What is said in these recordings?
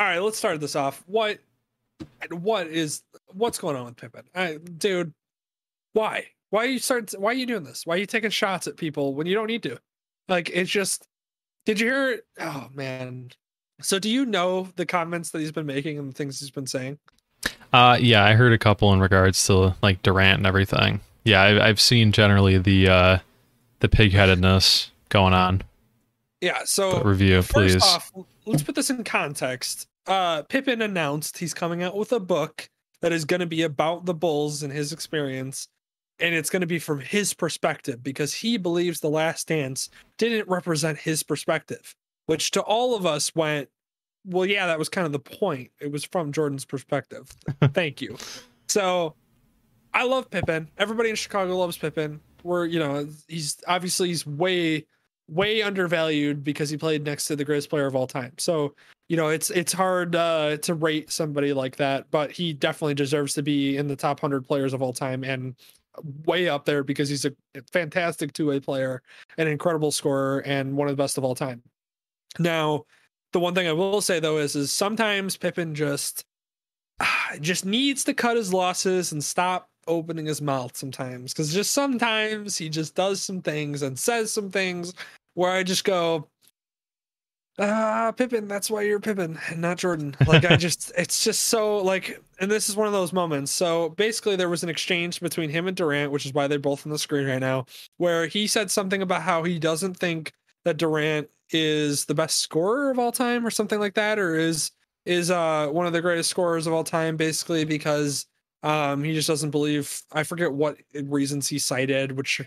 all right, let's start this off. What what is what's going on with Pippen? I, dude, why? Why are you start why are you doing this? Why are you taking shots at people when you don't need to? Like it's just did you hear it? Oh man. So do you know the comments that he's been making and the things he's been saying? Uh yeah, I heard a couple in regards to like Durant and everything. Yeah, I, I've seen generally the uh the pigheadedness going on. Yeah, so But review, first please. off, let's put this in context. Uh Pippen announced he's coming out with a book that is going to be about the Bulls and his experience and it's going to be from his perspective because he believes the last dance didn't represent his perspective, which to all of us went, well, yeah, that was kind of the point. It was from Jordan's perspective. Thank you. So I love Pippen. Everybody in Chicago loves Pippen. We're, you know, he's obviously he's way, way undervalued because he played next to the greatest player of all time. So, you know, it's it's hard uh, to rate somebody like that, but he definitely deserves to be in the top hundred players of all time and way up there because he's a fantastic two-way player, an incredible scorer, and one of the best of all time. Now, the one thing I will say though is is sometimes Pippen just just needs to cut his losses and stop opening his mouth sometimes because just sometimes he just does some things and says some things where I just go, ah, Pippen, that's why you're Pippen and not Jordan. Like I just, it's just so like, and this is one of those moments. So basically, there was an exchange between him and Durant, which is why they're both on the screen right now, where he said something about how he doesn't think that Durant is the best scorer of all time or something like that, or is is uh one of the greatest scorers of all time, basically because um he just doesn't believe. I forget what reasons he cited, which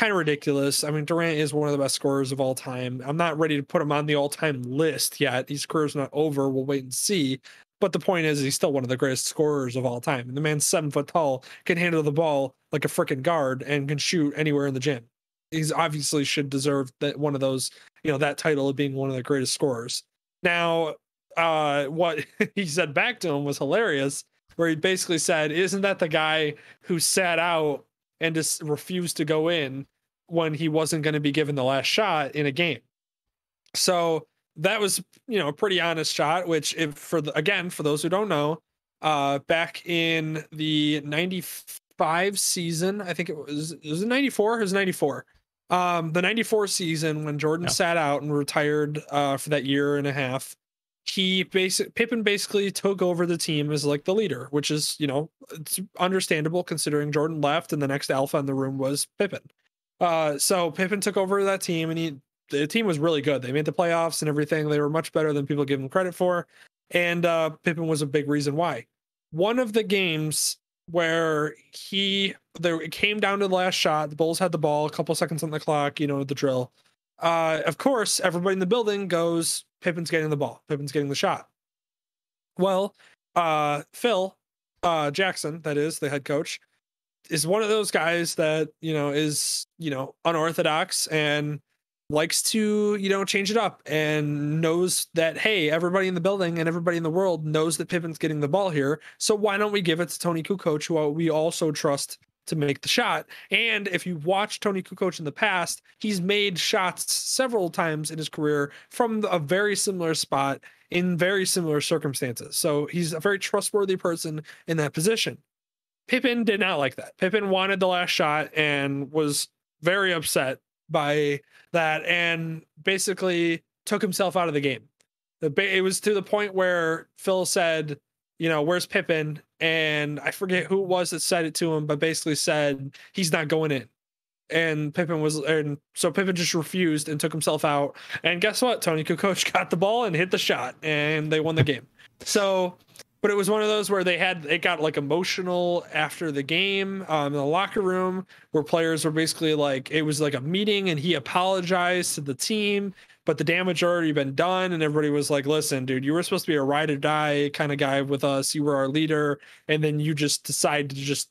kind of ridiculous. I mean, Durant is one of the best scorers of all time. I'm not ready to put him on the all-time list yet. His career's not over. We'll wait and see. But the point is, he's still one of the greatest scorers of all time. And the man's seven foot tall, can handle the ball like a freaking guard, and can shoot anywhere in the gym. He's obviously should deserve that one of those, you know, that title of being one of the greatest scorers. Now, uh, what he said back to him was hilarious, where he basically said, "Isn't that the guy who sat out and just refused to go in when he wasn't going to be given the last shot in a game. So that was, you know, a pretty honest shot, which if for the, again, for those who don't know, uh, back in the 95 season, I think it was, it was 94, it was 94. Um, the 94 season when Jordan Yeah. sat out and retired, uh, for that year and a half, he basic Pippen basically took over the team as like the leader, which is you know it's understandable considering Jordan left and the next alpha in the room was Pippen. Uh, so Pippen took over that team and he the team was really good. They made the playoffs and everything. They were much better than people give them credit for, and uh, Pippen was a big reason why. One of the games where he there it came down to the last shot. The Bulls had the ball, a couple seconds on the clock. You know the drill. Uh, of course, everybody in the building goes, Pippen's getting the ball. Pippen's getting the shot. Well, uh, Phil uh, Jackson, that is the head coach, is one of those guys that you know is you know unorthodox and likes to you know change it up and knows that hey everybody in the building and everybody in the world knows that Pippen's getting the ball here. So why don't we give it to Toni Kukoc who we also trust to make the shot? And if you watch Toni Kukoc in the past he's made shots several times in his career from a very similar spot in very similar circumstances. So he's a very trustworthy person in that position Pippen did not like that. Pippen wanted the last shot and was very upset by that and basically took himself out of the game. It was to the point where Phil said, you know, where's Pippen? And I forget who it was that said it to him, but basically said he's not going in. And Pippen was, and so Pippen just refused and took himself out. And guess what? Toni Kukoc got the ball and hit the shot, and they won the game. So but it was one of those where they had it got like emotional after the game. Um, in the locker room where players were basically like it was like a meeting and he apologized to the team but the damage already been done and everybody was like listen dude you were supposed to be a ride or die kind of guy with us. You were our leader. And then you just decide to just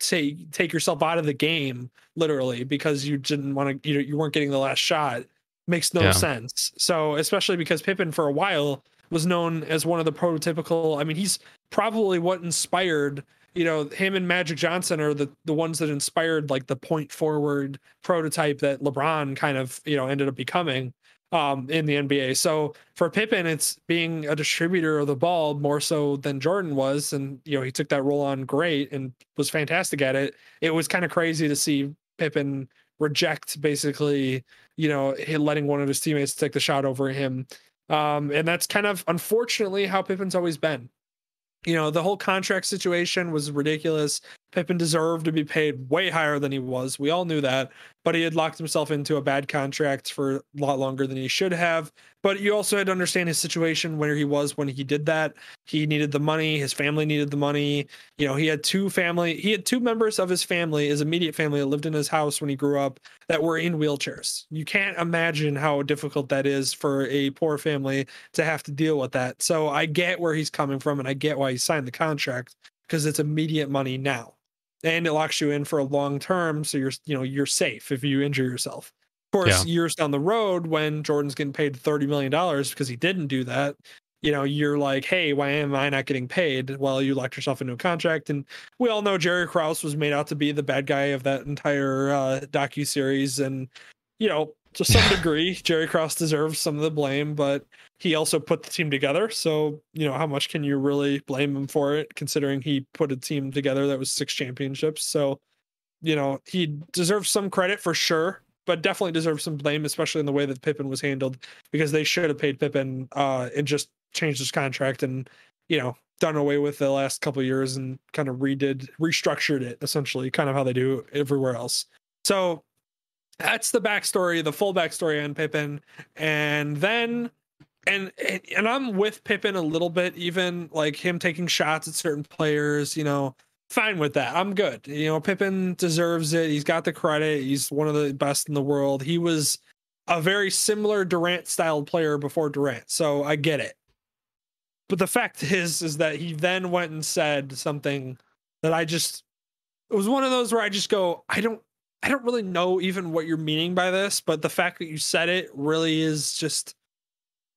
take take yourself out of the game literally because you didn't want to you, know, you weren't getting the last shot. Makes no Yeah. sense. So especially because pippen for a while was known as one of the prototypical. I mean, he's probably what inspired, you know, him and Magic Johnson are the the ones that inspired like the point forward prototype that LeBron kind of, you know, ended up becoming. um, in the NBA. So for Pippen, it's being a distributor of the ball more so than Jordan was, and you know he took that role on great and was fantastic at it. It was kind of crazy to see Pippen reject basically, you know, letting one of his teammates take the shot over him. Um, and that's kind of unfortunately how Pippen's always been you know, the whole contract situation was ridiculous. Pippen deserved to be paid way higher than he was. We all knew that, but he had locked himself into a bad contract for a lot longer than he should have. But you also had to understand his situation where he was when he did that. He needed the money. His family needed the money. You know, he had two family. He had two members of his family, his immediate family, that lived in his house when he grew up that were in wheelchairs. You can't imagine how difficult that is for a poor family to have to deal with that. So I get where he's coming from, and I get why he signed the contract because it's immediate money now and it locks you in for a long term so you're you know you're safe if you injure yourself of course, yeah. years down the road, when Jordan's getting paid $30 million because he didn't do that, you know, you're like, hey, why am I not getting paid? Well, you locked yourself into a contract. And we all know Jerry Krause was made out to be the bad guy of that entire uh, docu series. And, you know, to some degree, Jerry Krause deserves some of the blame, but he also put the team together. So, you know, how much can you really blame him for it, considering he put a team together that was six championships? So, you know, he deserves some credit for sure but definitely deserves some blame, especially in the way that Pippen was handled, because they should have paid Pippen uh, and just changed his contract and you know done away with the last couple years and kind of redid restructured it essentially, kind of how they do everywhere else. So that's the backstory, the full backstory on Pippen, and then. And, and I'm with Pippen a little bit, even like him taking shots at certain players, you know, fine with that. I'm good. You know, Pippen deserves it. He's got the credit. He's one of the best in the world. He was a very similar Durant styled player before Durant. So I get it. But the fact is, is that he then went and said something that I just it was one of those where I just go, I don't I don't really know even what you're meaning by this, but the fact that you said it really is just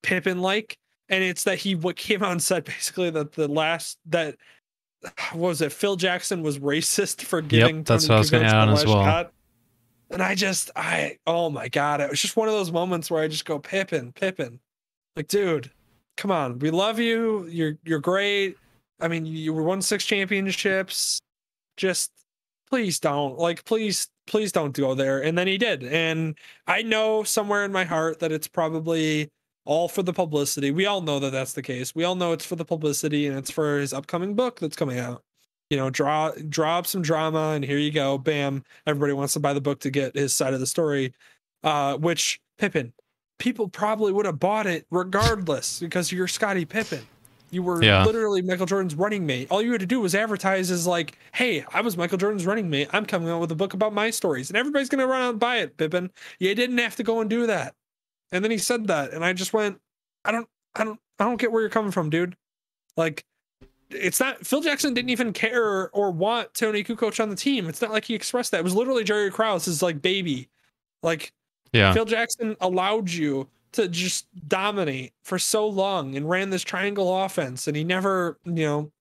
Pippen like. And it's that he what came out and said basically that the last that what was it? Phil Jackson was racist for giving. Yep, that's Tony what I was going to add on as well. Shot. And I just, I, oh my god, it was just one of those moments where I just go, Pippen, Pippen. like, dude, come on, we love you. You're, you're great. I mean, you were won six championships. Just please don't, like, please, please don't go there. And then he did. And I know somewhere in my heart that it's probably all for the publicity. We all know that that's the case. We all know it's for the publicity and it's for his upcoming book that's coming out. You know, draw draw up some drama and here you go. Bam. Everybody wants to buy the book to get his side of the story. Uh, which Pippen, people probably would have bought it regardless because you're Scottie Pippen. You were yeah. literally Michael Jordan's running mate. All you had to do was advertise as like, "Hey, I was Michael Jordan's running mate. I'm coming out with a book about my stories, and everybody's gonna run out and buy it." Pippen, you didn't have to go and do that. And then he said that, and I just went, I don't, I don't, I don't get where you're coming from, dude. Like, it's not Phil Jackson didn't even care or want Toni Kukoc on the team. It's not like he expressed that. It was literally Jerry Krause's like baby. Like, yeah, Phil Jackson allowed you to just dominate for so long and ran this triangle offense, and he never, you know,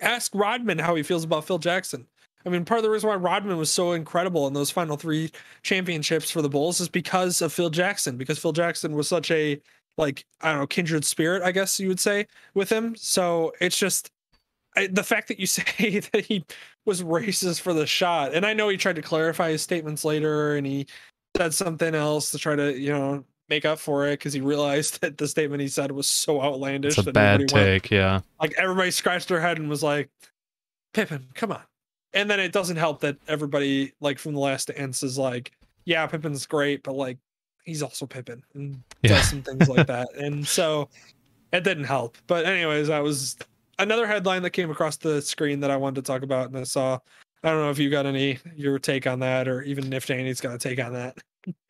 ask Rodman how he feels about Phil Jackson. I mean, part of the reason why Rodman was so incredible in those final three championships for the Bulls is because of Phil Jackson, because Phil Jackson was such a like I don't know kindred spirit, I guess you would say, with him. So it's just I, the fact that you say that he was racist for the shot, and I know he tried to clarify his statements later, and he said something else to try to you know make up for it because he realized that the statement he said was so outlandish. It's a bad take, went, yeah. Like everybody scratched their head and was like, Pippen, come on." and then it doesn't help that everybody like from the last dance is like, yeah, Pippen's great, but like he's also Pippen and yeah. does some things like that. And so it didn't help. But anyways, that was another headline that came across the screen that I wanted to talk about and I saw. I don't know if you got any your take on that or even if Danny's got a take on that.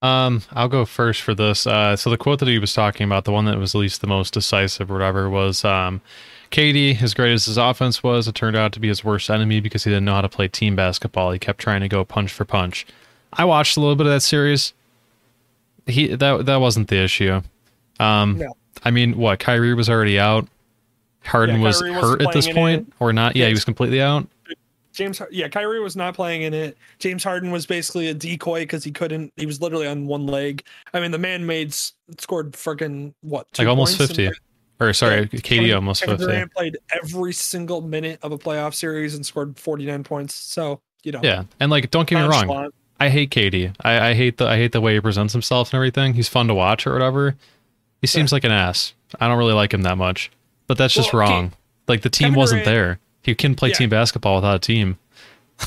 Um, I'll go first for this. Uh, so the quote that he was talking about, the one that was at least the most decisive or whatever, was um, KD, as great as his offense was, it turned out to be his worst enemy because he didn't know how to play team basketball. He kept trying to go punch for punch. I watched a little bit of that series. He that that wasn't the issue. Um, no. I mean, what Kyrie was already out. Harden yeah, was hurt at this point, or not? Yeah, he was completely out. James, yeah, Kyrie was not playing in it. James Harden was basically a decoy because he couldn't. He was literally on one leg. I mean, the man made scored freaking what? Like almost fifty. Or sorry, yeah, KD almost Kevin 50. Durant played every single minute of a playoff series and scored 49 points. So you know. Yeah, and like, don't get me wrong. I hate KD. I, I hate the I hate the way he presents himself and everything. He's fun to watch or whatever. He seems yeah. like an ass. I don't really like him that much. But that's just well, wrong. like the team Kevin wasn't Durant, there. He can play yeah. team basketball without a team.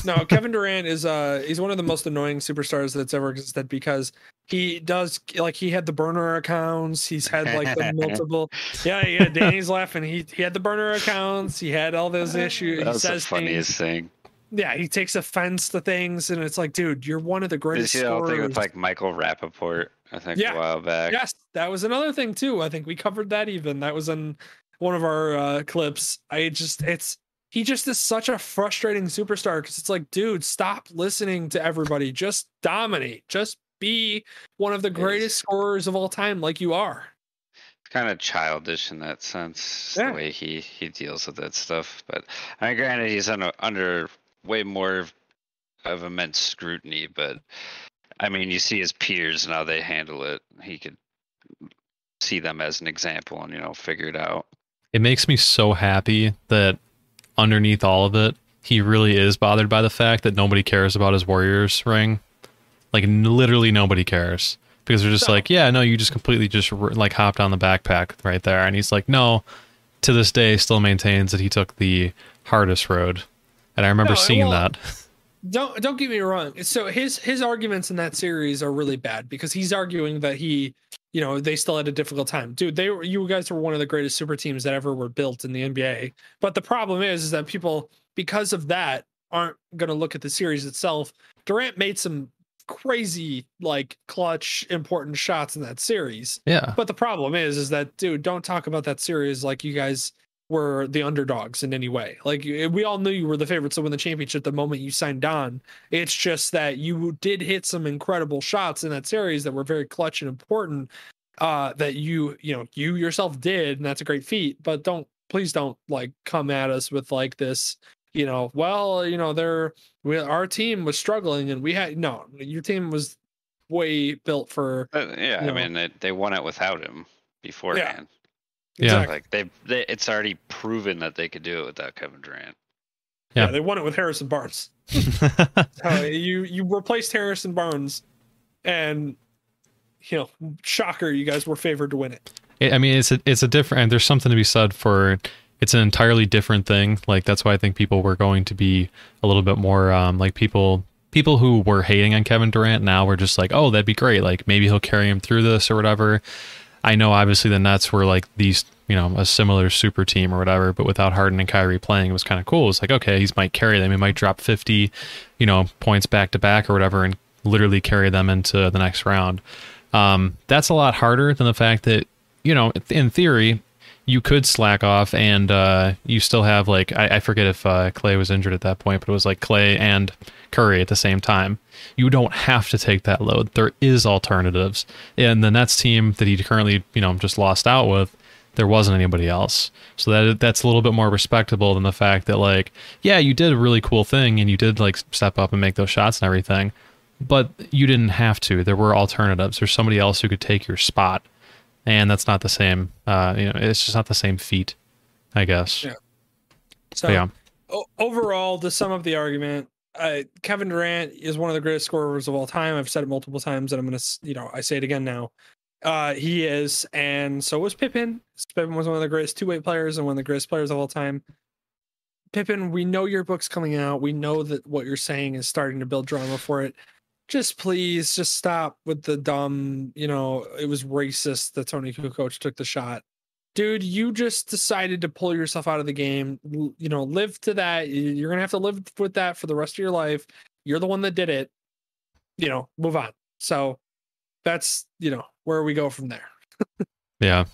no, Kevin Durant is uh he's one of the most annoying superstars that's ever existed because he does like he had the burner accounts. He's had like the multiple. Yeah, yeah. Danny's laughing. He he had the burner accounts. He had all those issues. That was he says the funniest things. thing. Yeah, he takes offense to things, and it's like, dude, you're one of the greatest. Did you see the whole thing with like Michael Rapaport? I think yeah. a while back. Yes, that was another thing too. I think we covered that even. That was in one of our uh, clips. I just it's he just is such a frustrating superstar because it's like, dude, stop listening to everybody. Just dominate. Just be one of the greatest scorers of all time, like you are. It's kind of childish in that sense, yeah. the way he he deals with that stuff. But I mean, granted, he's under under way more of immense scrutiny. But I mean, you see his peers and how they handle it. He could see them as an example and you know figure it out. It makes me so happy that underneath all of it, he really is bothered by the fact that nobody cares about his Warriors ring. Like literally nobody cares because they're just like, yeah, no, you just completely just like hopped on the backpack right there, and he's like, no. To this day, still maintains that he took the hardest road, and I remember no, seeing that. Don't don't get me wrong. So his his arguments in that series are really bad because he's arguing that he, you know, they still had a difficult time. Dude, they were you guys were one of the greatest super teams that ever were built in the NBA. But the problem is is that people because of that aren't going to look at the series itself. Durant made some crazy like clutch important shots in that series. Yeah. But the problem is is that dude, don't talk about that series like you guys were the underdogs in any way. Like we all knew you were the favorites to win the championship the moment you signed on. It's just that you did hit some incredible shots in that series that were very clutch and important. Uh, that you you know you yourself did, and that's a great feat. But don't please don't like come at us with like this you know, well, you know, they're we, our team was struggling and we had no, your team was way built for. Uh, yeah, I know, mean, they, they won it without him beforehand. Yeah, exactly. like they, they, it's already proven that they could do it without Kevin Durant. Yeah, yeah they won it with Harrison Barnes. uh, you you replaced Harrison Barnes, and you know, shocker, you guys were favored to win it. I mean, it's a it's a different. There's something to be said for it's an entirely different thing. Like that's why I think people were going to be a little bit more um, like people people who were hating on Kevin Durant now were just like, oh, that'd be great. Like maybe he'll carry him through this or whatever. I know obviously the Nets were like these, you know, a similar super team or whatever, but without Harden and Kyrie playing, it was kind of cool. It's like, okay, he might carry them. He might drop 50, you know, points back to back or whatever and literally carry them into the next round. Um, that's a lot harder than the fact that, you know, in theory, you could slack off and uh, you still have like I, I forget if uh, Clay was injured at that point, but it was like Clay and Curry at the same time. You don't have to take that load. There is alternatives. And the Nets team that he currently you know just lost out with, there wasn't anybody else. So that that's a little bit more respectable than the fact that like yeah you did a really cool thing and you did like step up and make those shots and everything, but you didn't have to. There were alternatives. There's somebody else who could take your spot and that's not the same. Uh, you know, it's just not the same feat, I guess. Yeah. So yeah. O- overall, to sum up the argument, uh, Kevin Durant is one of the greatest scorers of all time. I've said it multiple times, and I'm gonna, you know, I say it again now. Uh, he is, and so was Pippen. Pippen was one of the greatest two-way players and one of the greatest players of all time. Pippen, we know your book's coming out. We know that what you're saying is starting to build drama for it just please just stop with the dumb, you know, it was racist that Toni Kukoc took the shot. Dude, you just decided to pull yourself out of the game. You know, live to that. You're going to have to live with that for the rest of your life. You're the one that did it. You know, move on. So that's, you know, where we go from there. yeah.